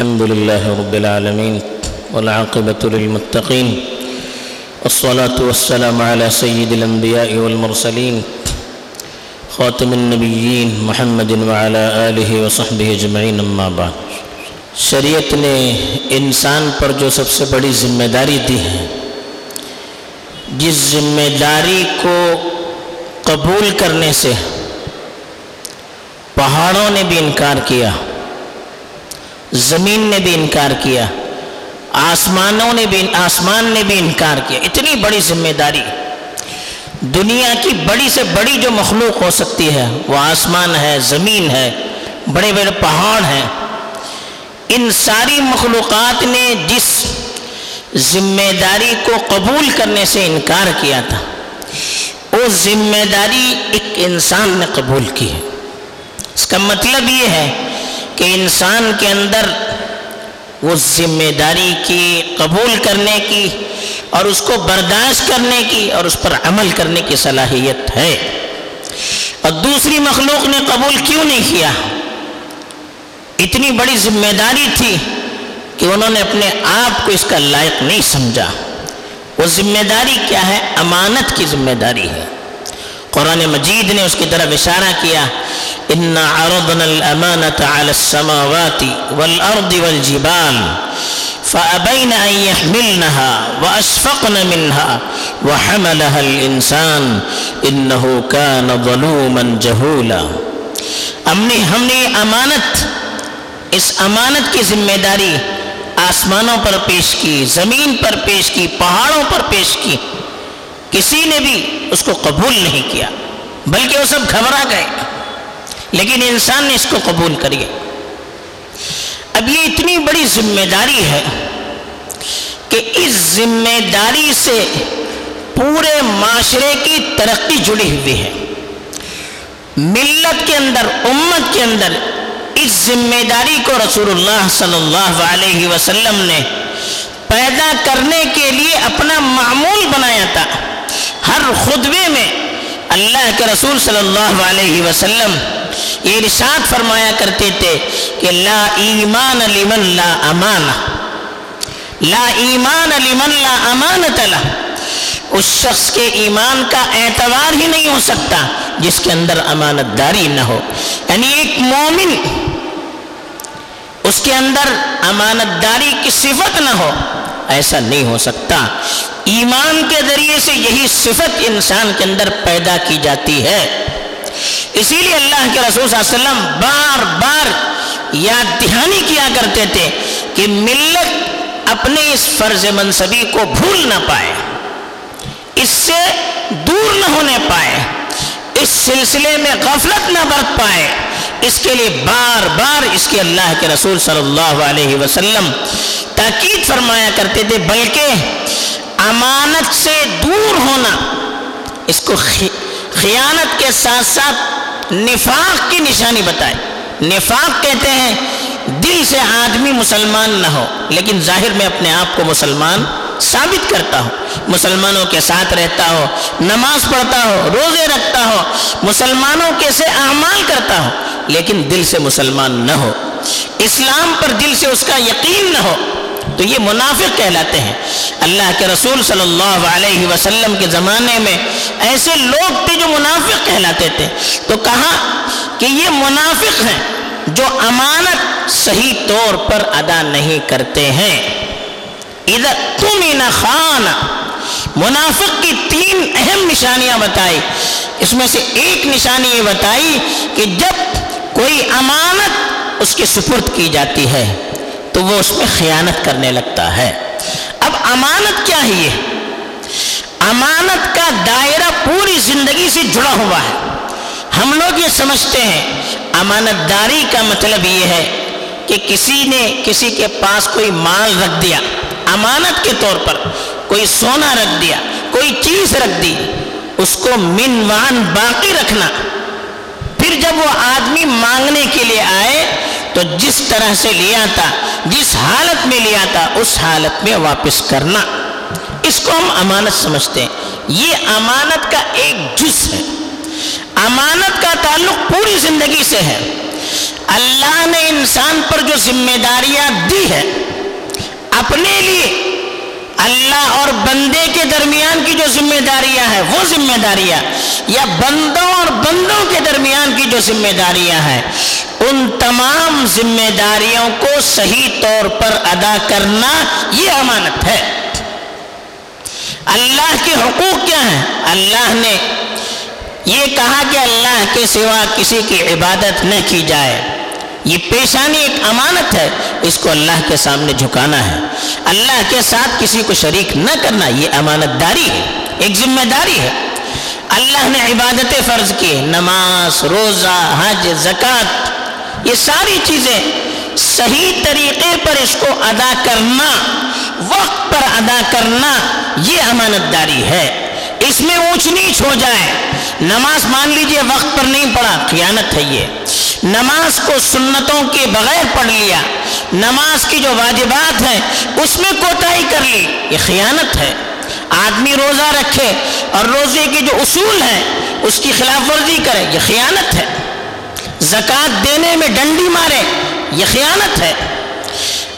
الحمد لله رب العالمين والعاقبة للمتقين والصلاة والسلام على سيد الأنبياء والمرسلين خاتم النبيين محمد وعلى آله وصحبه اجمعين اما بعد. شریعت نے انسان پر جو سب سے بڑی ذمہ داری دی ہے، جس ذمہ داری کو قبول کرنے سے پہاڑوں نے بھی انکار کیا۔ زمین نے بھی انکار کیا، آسمانوں نے بھی، آسمان نے بھی انکار کیا۔ اتنی بڑی ذمہ داری۔ دنیا کی بڑی سے بڑی جو مخلوق ہو سکتی ہے، وہ آسمان ہے، زمین ہے، بڑے بڑے پہاڑ ہیں۔ ان ساری مخلوقات نے جس ذمہ داری کو قبول کرنے سے انکار کیا تھا وہ ذمہ داری ایک انسان نے قبول کی ہے۔ اس کا مطلب یہ ہے کہ انسان کے اندر وہ ذمہ داری کی قبول کرنے کی اور اس کو برداشت کرنے کی اور اس پر عمل کرنے کی صلاحیت ہے۔ اور دوسری مخلوق نے قبول کیوں نہیں کیا؟ اتنی بڑی ذمہ داری تھی کہ انہوں نے اپنے آپ کو اس کا لائق نہیں سمجھا۔ وہ ذمہ داری کیا ہے؟ امانت کی ذمہ داری ہے۔ قرآن مجید نے اس کی طرف اشارہ کیا ان عرضنا الامانة على السماوات والارض والجبال فابين ان يحملنها واشفقن منها وحملها الانسان انه كان ظلوما جهولا۔ ہم نے ہم نے امانت، اس امانت کی ذمہ داری آسمانوں پر پیش کی، زمین پر پیش کی، پہاڑوں پر پیش کی۔ کسی نے بھی اس کو قبول نہیں کیا، بلکہ وہ سب گھبرا گئے۔ لیکن انسان نے اس کو قبول کریے اب یہ اتنی بڑی ذمہ داری ہے کہ اس ذمہ داری سے پورے معاشرے کی ترقی جڑی ہوئی ہے۔ ملت کے اندر، امت کے اندر اس ذمہ داری کو رسول اللہ صلی اللہ علیہ وسلم نے پیدا کرنے کے لیے اپنا معمول بنایا تھا۔ ہر خطبے میں اللہ کے رسول صلی اللہ علیہ وسلم یہ ارشاد فرمایا کرتے تھے کہ لا ایمان لمن لا امان لا ایمان لمن لا امانت لا اس شخص کے ایمان کا اعتبار ہی نہیں ہو سکتا جس کے اندر امانت داری نہ ہو۔ یعنی ایک مومن اس کے اندر امانت داری کی صفت نہ ہو، ایسا نہیں ہو سکتا۔ ایمان کے ذریعے سے یہی صفت انسان کے اندر پیدا کی جاتی ہے۔ اسی لیے اللہ کے رسول صلی اللہ علیہ وسلم بار بار یاد دہانی کیا کرتے تھے کہ ملت اپنے اس فرض منصبی کو بھول نہ پائے، اس سے دور نہ ہونے پائے، اس سلسلے میں غفلت نہ برت پائے۔ اس کے لیے بار بار اس کے اللہ کے رسول صلی اللہ علیہ وسلم تاکید فرمایا کرتے تھے، بلکہ امانت سے دور ہونا، اس کو خیانت کے ساتھ ساتھ نفاق کی نشانی بتائے۔ نفاق کہتے ہیں دل سے آدمی مسلمان نہ ہو، لیکن ظاہر میں اپنے آپ کو مسلمان ثابت کرتا ہو مسلمانوں کے ساتھ رہتا ہو نماز پڑھتا ہو روزے رکھتا ہو مسلمانوں کے سے اعمال کرتا ہو لیکن دل سے مسلمان نہ ہو۔ اسلام پر دل سے اس کا یقین نہ ہو۔ تو یہ منافق کہلاتے ہیں۔ اللہ کے رسول صلی اللہ علیہ وسلم کے زمانے میں ایسے لوگ تھے جو منافق کہلاتے تھے۔ تو کہا کہ یہ منافق ہیں جو امانت صحیح طور پر ادا نہیں کرتے ہیں۔ ادھر تم خان، منافق کی تین اہم نشانیاں بتائی۔ اس میں سے ایک نشانی یہ بتائی کہ جب کوئی امانت اس کے سپرد کی جاتی ہے۔ تو وہ اس میں خیانت کرنے لگتا ہے۔ اب امانت کیا ہے یہ؟ امانت کا دائرہ پوری زندگی سے جڑا ہوا ہے۔ ہم لوگ یہ سمجھتے ہیں امانت داری کا مطلب یہ ہے کہ کسی نے کسی کے پاس کوئی مال رکھ دیا، امانت کے طور پر کوئی سونا رکھ دیا، کوئی چیز رکھ دی، اس کو منوان باقی رکھنا۔ پھر جب وہ آدمی مانگنے کے لیے آئے تو جس طرح سے لیا تھا جس حالت میں لیا تھا اس حالت میں واپس کرنا۔ اس کو ہم امانت سمجھتے ہیں۔ یہ امانت کا ایک جز ہے۔ امانت کا تعلق پوری زندگی سے ہے۔ اللہ نے انسان پر جو ذمہ داریاں دی ہے اپنے لیے اللہ اور بندے کے درمیان کی جو ذمہ داریاں ہیں، وہ ذمہ داریاں یا بندوں اور بندوں کے درمیان کی جو ذمہ داریاں ہیں ان تمام ذمہ داریوں کو صحیح طور پر ادا کرنا یہ امانت ہے۔ اللہ کے حقوق کیا ہیں؟ اللہ نے یہ کہا کہ اللہ کے سوا کسی کی عبادت نہ کی جائے۔ یہ پیشانی ایک امانت ہے، اس کو اللہ کے سامنے جھکانا ہے۔ اللہ کے ساتھ کسی کو شریک نہ کرنا، یہ امانت داری ہے، ایک ذمہ داری ہے۔ اللہ نے عبادتیں فرض کی نماز، روزہ، حج، زکوٰۃ یہ ساری چیزیں صحیح طریقے پر اس کو ادا کرنا، وقت پر ادا کرنا، یہ امانت داری ہے۔ اس میں اونچ نیچ ہو جائے۔ نماز مان لیجیے، وقت پر نہیں پڑھا، خیانت ہے یہ۔ نماز کو سنتوں کے بغیر پڑھ لیا۔ نماز کی جو واجبات ہیں، اس میں کوتاہی کر لی۔ یہ خیانت ہے۔ آدمی روزہ رکھے اور روزے کے جو اصول ہیں، اس کی خلاف ورزی کرے، یہ خیانت ہے۔ زکوٰۃ دینے میں ڈنڈی مارے، یہ خیانت ہے۔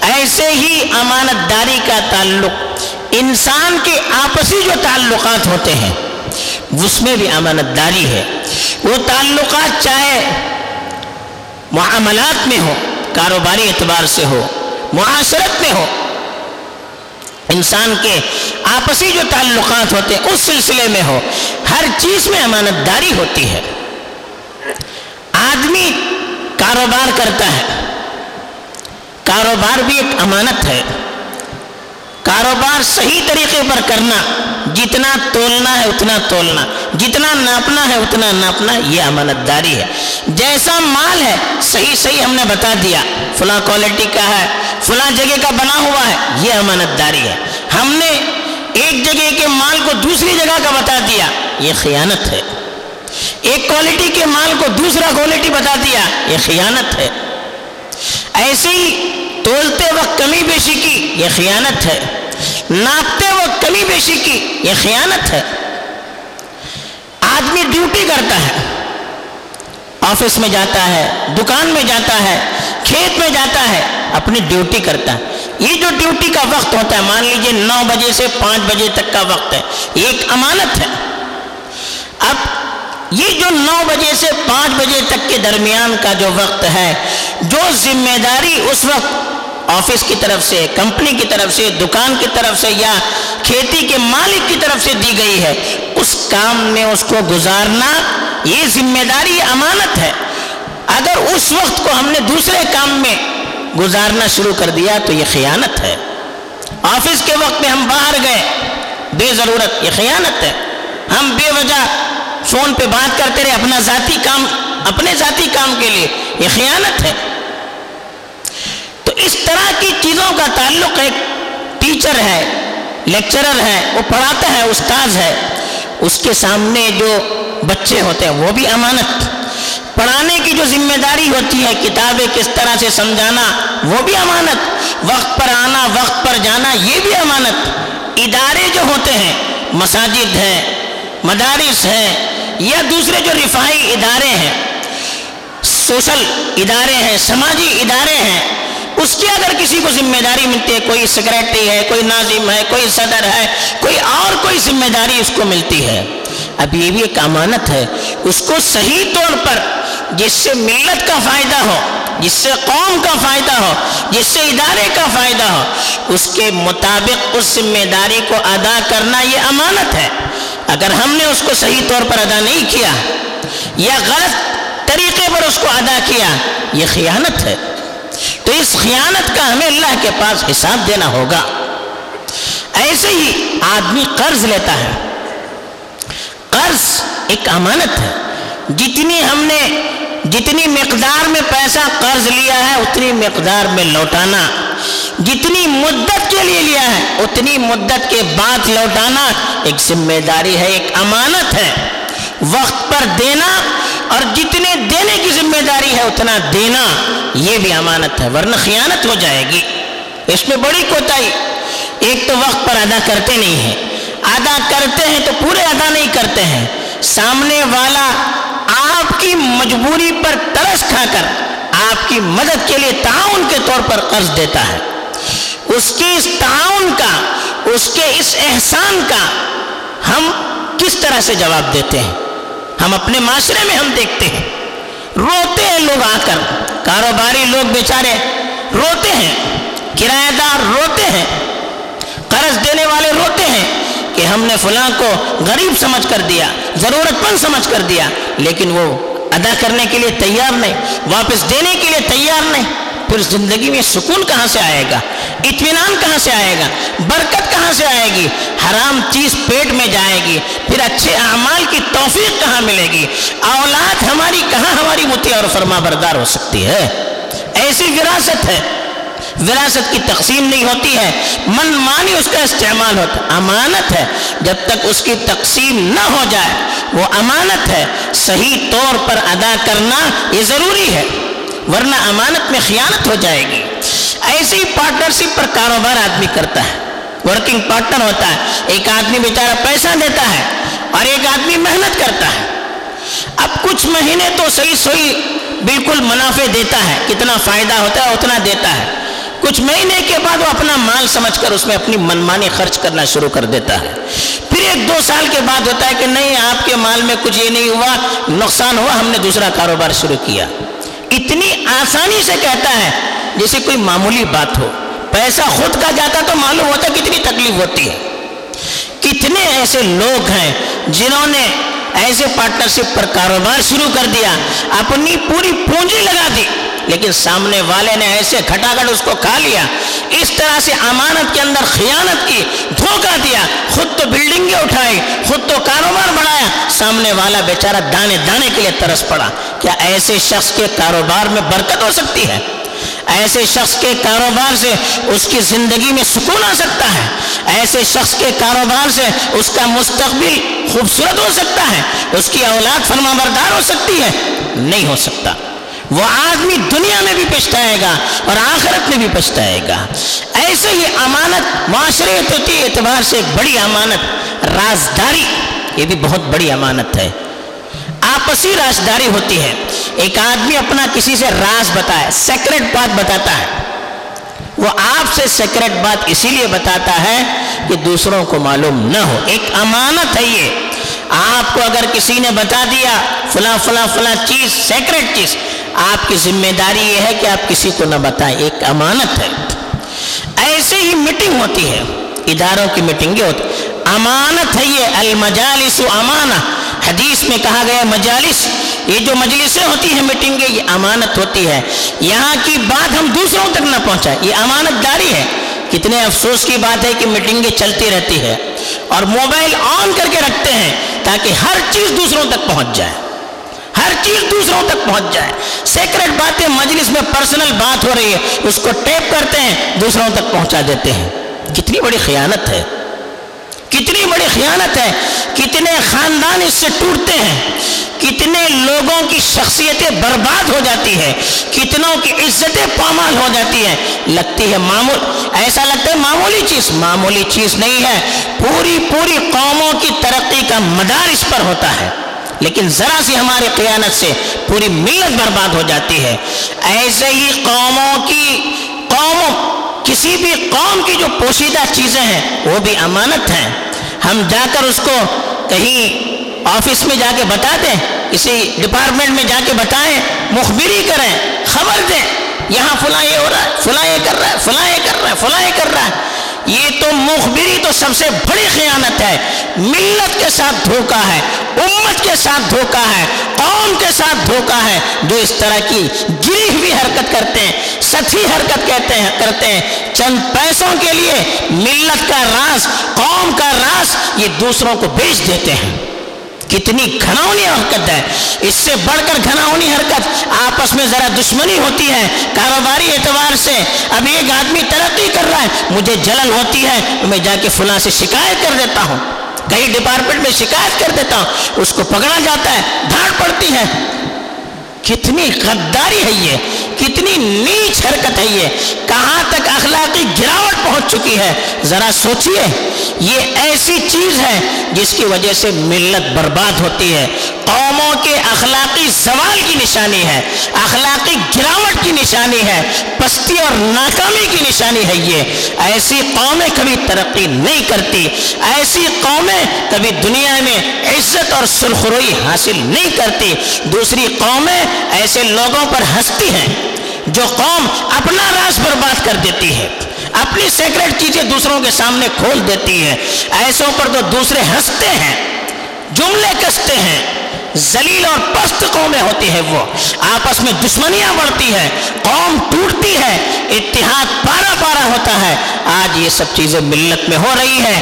ایسے ہی امانت داری کا تعلق، انسان کے آپسی جو تعلقات ہوتے ہیں، اس میں بھی امانت داری ہے۔ وہ تعلقات چاہے معاملات میں ہو کاروباری اعتبار سے ہو، معاشرت میں ہو، انسان کے آپسی جو تعلقات ہوتے ہیں، اس سلسلے میں ہو، ہر چیز میں امانت داری ہوتی ہے۔ آدمی کاروبار کرتا ہے۔ کاروبار بھی ایک امانت ہے۔ کاروبار صحیح طریقے پر کرنا، جتنا تولنا ہے اتنا تولنا، جتنا ناپنا ہے اتنا ناپنا، یہ امانت داری ہے۔ جیسا مال ہے، صحیح صحیح ہم نے بتا دیا، فلاں کوالٹی کا ہے، فلاں جگہ کا بنا ہوا ہے، یہ امانت داری ہے۔ ہم نے ایک جگہ کے مال کو دوسری جگہ کا بتا دیا، یہ خیانت ہے۔ ایک کوالٹی کے مال کو دوسرا کوالٹی بتا دیا یہ خیانت ہے۔ ایسے ہی تولتے وقت کمی بیشی کی، یہ خیانت ہے۔ ناپتے وقت کمی بیشی کی، یہ خیانت ہے۔ آدمی ڈیوٹی کرتا ہے آفس میں جاتا ہے، دکان میں جاتا ہے، کھیت میں جاتا ہے، اپنی ڈیوٹی کرتا ہے۔ یہ جو ڈیوٹی کا وقت ہوتا ہے، مان لیجیے نو بجے سے پانچ بجے تک کا وقت ہے، یہ ایک امانت ہے۔ اب یہ جو نو بجے سے پانچ بجے تک کے درمیان کا جو وقت ہے، جو ذمہ داری اس وقت آفس کی طرف سے، کمپنی کی طرف سے، دکان کی طرف سے یا کھیتی کے مالک کی طرف سے دی گئی ہے، اس کام میں اس کو گزارنا یہ ذمہ داری امانت ہے۔ اگر اس وقت کو ہم نے دوسرے کام میں گزارنا شروع کر دیا تو یہ خیانت ہے۔ آفس کے وقت میں ہم باہر گئے، بے ضرورت، یہ خیانت ہے۔ ہم بے وجہ فون پہ بات کرتے رہے اپنا ذاتی کام، اپنے ذاتی کام کے لیے۔ یہ خیانت ہے۔ تو اس طرح کی چیزوں کا تعلق ایک ٹیچر ہے، لیکچرر ہے، وہ پڑھاتا ہے، استاذ ہے۔ اس کے سامنے جو بچے ہوتے ہیں، وہ بھی امانت۔ پڑھانے کی جو ذمہ داری ہوتی ہے، کتابیں کس طرح سے سمجھانا، وہ بھی امانت۔ وقت پر آنا، وقت پر جانا، یہ بھی امانت۔ ادارے جو ہوتے ہیں، مساجد ہیں، مدارس ہیں یا دوسرے جو رفائی ادارے ہیں، سوشل ادارے ہیں، سماجی ادارے ہیں، اس کی اگر کسی کو ذمہ داری ملتی ہے، کوئی سیکرٹری ہے، کوئی ناظم ہے، کوئی صدر ہے، کوئی اور کوئی ذمہ داری اس کو ملتی ہے۔ اب یہ بھی ایک امانت ہے۔ اس کو صحیح طور پر جس سے ملت کا فائدہ ہو، جس سے قوم کا فائدہ ہو، جس سے ادارے کا فائدہ ہو، اس کے مطابق اس ذمہ داری کو ادا کرنا یہ امانت ہے۔ اگر ہم نے اس کو صحیح طور پر ادا نہیں کیا یا غلط طریقے پر اس کو ادا کیا، یہ خیانت ہے۔ تو اس خیانت کا ہمیں اللہ کے پاس حساب دینا ہوگا۔ ایسے ہی آدمی قرض لیتا ہے۔ قرض ایک امانت ہے۔ جتنی ہم نے، جتنی مقدار میں پیسہ قرض لیا ہے، اتنی مقدار میں لوٹانا۔ جتنی مدت کے لیے لیا ہے، اتنی مدت کے بعد لوٹانا ایک ذمہ داری ہے، ایک امانت ہے۔ وقت پر دینا اور جتنے دینے کی ذمہ داری ہے، اتنا دینا، یہ بھی امانت ہے، ورنہ خیانت ہو جائے گی۔ اس میں بڑی کوتاہی۔ ایک تو وقت پر ادا کرتے نہیں ہیں۔ ادا کرتے ہیں تو پورے ادا نہیں کرتے ہیں۔ سامنے والا آپ کی مجبوری پر ترس کھا کر آپ کی مدد کے لیے تعاون کے طور پر قرض دیتا ہے۔ اس کی اس تعاون کا، اس کے اس احسان کا ہم کس طرح سے جواب دیتے ہیں؟ ہم اپنے معاشرے میں ہم دیکھتے ہیں۔ روتے ہیں لوگ آ کر۔ کاروباری لوگ بیچارے روتے ہیں۔ کرایہ دار روتے ہیں۔ قرض دینے والے روتے ہیں کہ ہم نے فلاں کو غریب سمجھ کر دیا، ضرورت مند سمجھ کر دیا، لیکن وہ ادا کرنے کے لیے تیار نہیں، واپس دینے کے لیے تیار نہیں۔ پھر زندگی میں سکون کہاں سے آئے گا؟ اطمینان کہاں سے آئے گا؟ برکت کہاں سے آئے گی؟ حرام چیز پیٹ میں جائے گی، پھر اچھے اعمال کی توفیق کہاں ملے گی؟ اولاد ہماری کہاں ہماری متی اور فرما بردار ہو سکتی ہے؟ ایسی وراثت ہے۔ وراثت کی تقسیم نہیں ہوتی ہے، من مانی اس کا استعمال ہوتا امانت ہے، جب تک اس کی تقسیم نہ ہو جائے، وہ امانت ہے۔ صحیح طور پر ادا کرنا یہ ضروری ہے، ورنہ امانت میں خیانت ہو جائے گی۔ ایسی پارٹنرشپ پر کاروبار آدمی کرتا ہے۔ ورکنگ پارٹنر ہوتا ہے۔ ایک آدمی بیچارہ پیسہ دیتا ہے اور ایک آدمی محنت کرتا ہے۔ اب کچھ مہینے تو صحیح صحیح بالکل منافع دیتا ہے، کتنا فائدہ ہوتا ہے، اتنا دیتا ہے۔ کچھ مہینے کے بعد وہ اپنا مال سمجھ کر اس میں اپنی منمانی خرچ کرنا شروع کر دیتا ہے۔ پھر ایک دو سال کے بعد ہوتا ہے کہ نہیں، آپ کے مال میں کچھ یہ نہیں ہوا، نقصان ہوا، ہم نے دوسرا کاروبار شروع کیا۔ اتنی آسانی سے کہتا ہے جیسے کوئی معمولی بات ہو۔ پیسہ خود کا جاتا تو معلوم ہوتا کتنی تکلیف ہوتی ہے۔ کتنے ایسے لوگ ہیں جنہوں نے ایسے پارٹنرشپ پر کاروبار شروع کر دیا، اپنی پوری پونجی لگا دی، لیکن سامنے والے نے ایسے کھٹا کھٹ اس کو کھا لیا۔ اس طرح سے امانت کے اندر خیانت کی، دھوکہ دیا، خود تو بلڈنگیں اٹھائی، خود تو کاروبار بڑھایا۔ سامنے والا بیچارہ دانے دانے کے لیے ترس پڑا۔ کیا ایسے شخص کے کاروبار میں برکت ہو سکتی ہے؟ ایسے شخص کے کاروبار سے اس کی زندگی میں سکون آ سکتا ہے۔ ایسے شخص کے کاروبار سے اس کا مستقبل خوبصورت ہو سکتا ہے۔ اس کی اولاد فرما بردار ہو سکتی ہے۔ نہیں ہو سکتا۔ وہ آدمی دنیا میں بھی پچھتائے گا اور آخرت میں بھی پچھتائے گا۔ ایسے ہی امانت معاشرت اعتبار سے ایک بڑی امانت، رازداری، یہ بھی بہت بڑی امانت ہے۔ آپسی رازداری ہوتی ہے۔ ایک آدمی اپنا کسی سے راز بتائے سیکرٹ بات بتاتا ہے۔ وہ آپ سے سیکرٹ بات اسی لیے بتاتا ہے کہ دوسروں کو معلوم نہ ہو۔ ایک امانت ہے یہ۔ آپ کو اگر کسی نے بتا دیا فلاں فلاں فلاں چیز سیکرٹ چیز، آپ کی ذمہ داری یہ ہے کہ آپ کسی کو نہ بتائیں۔ ایک امانت ہے۔ ایسے ہی میٹنگ ہوتی ہے۔ اداروں کی میٹنگیں ہوتی امانت ہے یہ۔ المجالس امانہ۔ حدیث میں کہا گیا مجالس، یہ جو مجلسیں ہوتی ہیں، میٹنگیں، یہ امانت ہوتی ہے۔ یہاں کی بات ہم دوسروں تک نہ پہنچائیں، یہ امانت داری ہے۔ کتنے افسوس کی بات ہے کہ میٹنگیں چلتی رہتی ہے اور موبائل آن کر کے رکھتے ہیں تاکہ ہر چیز دوسروں تک پہنچ جائے۔ ہر چیز دوسروں تک پہنچ جائے۔ سیکرٹ باتیں، مجلس میں پرسنل بات ہو رہی ہے، اس کو ٹیپ کرتے ہیں، دوسروں تک پہنچا دیتے ہیں۔ کتنی بڑی خیانت ہے۔ کتنی بڑی خیانت ہے، کتنے خاندان اس سے ٹوٹتے ہیں، کتنے لوگوں کی شخصیتیں برباد ہو جاتی ہے کتنوں کی عزتیں پامال ہو جاتی ہے لگتی ہے معمول، ایسا لگتا ہے معمولی چیز معمولی چیز نہیں ہے۔ پوری پوری قوموں کی ترقی کا مدار اس پر ہوتا ہے۔ لیکن ذرا سی ہماری قیانت سے پوری ملت برباد ہو جاتی ہے۔ ایسے ہی قوموں کی، قوموں کسی بھی قوم کی جو پوشیدہ چیزیں ہیں، وہ بھی امانت ہیں۔ ہم جا کر اس کو کہیں آفس میں جا کے بتا دیں، کسی ڈپارٹمنٹ میں جا کے بتائیں، مخبری کریں، خبر دیں، یہاں فلاں یہ ہو رہا ہے، فلاں یہ کر رہا ہے، فلاں یہ کر رہا ہے، فلاں یہ کر رہا ہے۔ یہ تو مخبری تو سب سے بڑی خیانت ہے۔ ملت کے ساتھ دھوکا ہے، امت کے ساتھ دھوکا ہے، قوم کے ساتھ دھوکا ہے۔ جو اس طرح کی گری ہوئی حرکت کرتے ہیں سچی حرکت کہتے ہیں، کرتے ہیں، چند پیسوں کے لیے ملت کا راز، قوم کا راز، یہ دوسروں کو بیچ دیتے ہیں۔ کتنی گھناؤنی حرکت ہے۔ اس سے بڑھ کر گھناؤنی حرکت آپس میں ذرا دشمنی ہوتی ہے۔ کاروباری اعتبار سے اب ایک آدمی ترقی کر رہا ہے۔ مجھے جلن ہوتی ہے۔ میں جا کے فلاں سے شکایت کر دیتا ہوں۔ کئی ڈپارٹمنٹ میں شکایت کر دیتا ہوں۔ اس کو پکڑا جاتا ہے۔ دھاڑ پڑتی ہے۔ کتنی غداری ہے یہ، کتنی نیچ حرکت ہے یہ۔ کہاں تک اخلاقی گراوٹ پہنچ چکی ہے؟ ذرا سوچئے، یہ ایسی چیز ہے جس کی وجہ سے ملت برباد ہوتی ہے۔ قوموں کے اخلاقی زوال کی نشانی ہے، اخلاقی گراوٹ کی نشانی ہے، پستی اور ناکامی کی نشانی ہے یہ۔ ایسی قومیں کبھی ترقی نہیں کرتی، ایسی قومیں کبھی دنیا میں عزت اور سرخروئی حاصل نہیں کرتی۔ دوسری قومیں ایسے لوگوں پر ہنستی ہیں جو قوم اپنا راز برباد کر دیتی ہے، اپنی سیکرٹ چیزیں دوسروں کے سامنے کھول دیتی ہے۔ ایسوں پر تو دوسرے ہنستے ہیں، جملے کستے ہیں زلیل اور پست قومیں ہوتی ہے وہ۔ آپس میں دشمنیاں بڑھتی ہے قوم ٹوٹتی ہے، اتحاد پارا پارا ہوتا ہے۔ آج یہ سب چیزیں ملت میں ہو رہی ہے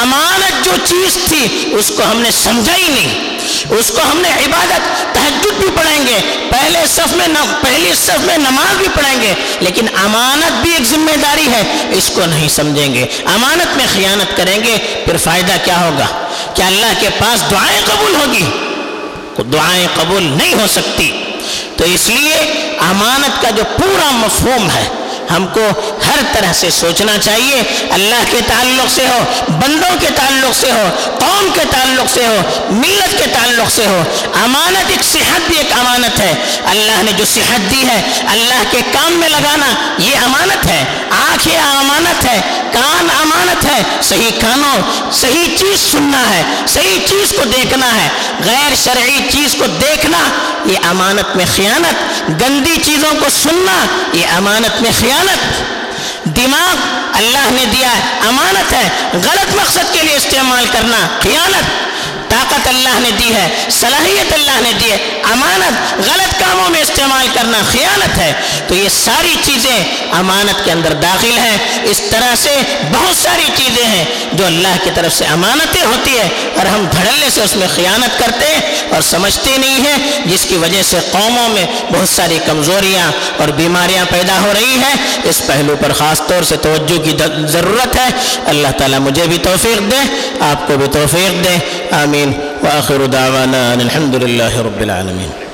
امانت جو چیز تھی، اس کو ہم نے سمجھا ہی نہیں۔ اس کو ہم نے عبادت تحجد بھی پڑھیں گے۔ پہلے صف میں پہلی صف میں نماز بھی پڑھیں گے۔ لیکن امانت بھی ایک ذمہ داری ہے۔ اس کو نہیں سمجھیں گے۔ امانت میں خیانت کریں گے۔ پھر فائدہ کیا ہوگا؟ کیا اللہ کے پاس دعائیں قبول ہوگی۔ دعائیں قبول نہیں ہو سکتی۔ تو اس لیے امانت کا جو پورا مفہوم ہے، ہم کو ہر طرح سے سوچنا چاہیے۔ اللہ کے تعلق سے ہو، بندوں کے تعلق سے ہو، قوم کے تعلق سے ہو، ملت کے تعلق سے ہو۔ امانت ایک صحت بھی ایک امانت ہے۔ اللہ نے جو صحت دی ہے، اللہ کے کام میں لگانا، یہ امانت ہے۔ آنکھیں امانت ہے، کان امانت ہے۔ صحیح کانوں، صحیح چیز سننا ہے، صحیح چیز کو دیکھنا ہے۔ غیر شرعی چیز کو دیکھنا، یہ امانت میں خیانت۔ گندی چیزوں کو سننا، یہ امانت میں خیانت۔ دماغ اللہ نے دیا ہے امانت ہے۔ غلط مقصد کے لیے استعمال کرنا خیانت۔ طاقت اللہ نے دی ہے، صلاحیت اللہ نے دی ہے۔ امانت غلط کاموں میں استعمال کرنا خیانت ہے۔ تو یہ ساری چیزیں امانت کے اندر داخل ہیں۔ اس طرح سے بہت ساری چیزیں ہیں جو اللہ کی طرف سے امانتیں ہوتی ہے اور ہم دھڑلے سے اس میں خیانت کرتے ہیں اور سمجھتے نہیں ہیں، جس کی وجہ سے قوموں میں بہت ساری کمزوریاں اور بیماریاں پیدا ہو رہی ہیں۔ اس پہلو پر خاص طور سے توجہ کی ضرورت ہے۔ اللہ تعالیٰ مجھے بھی توفیق دے، آپ کو بھی توفیق دے۔ آمین۔ العالمين وآخر دعوانا الحمد لله رب العالمين.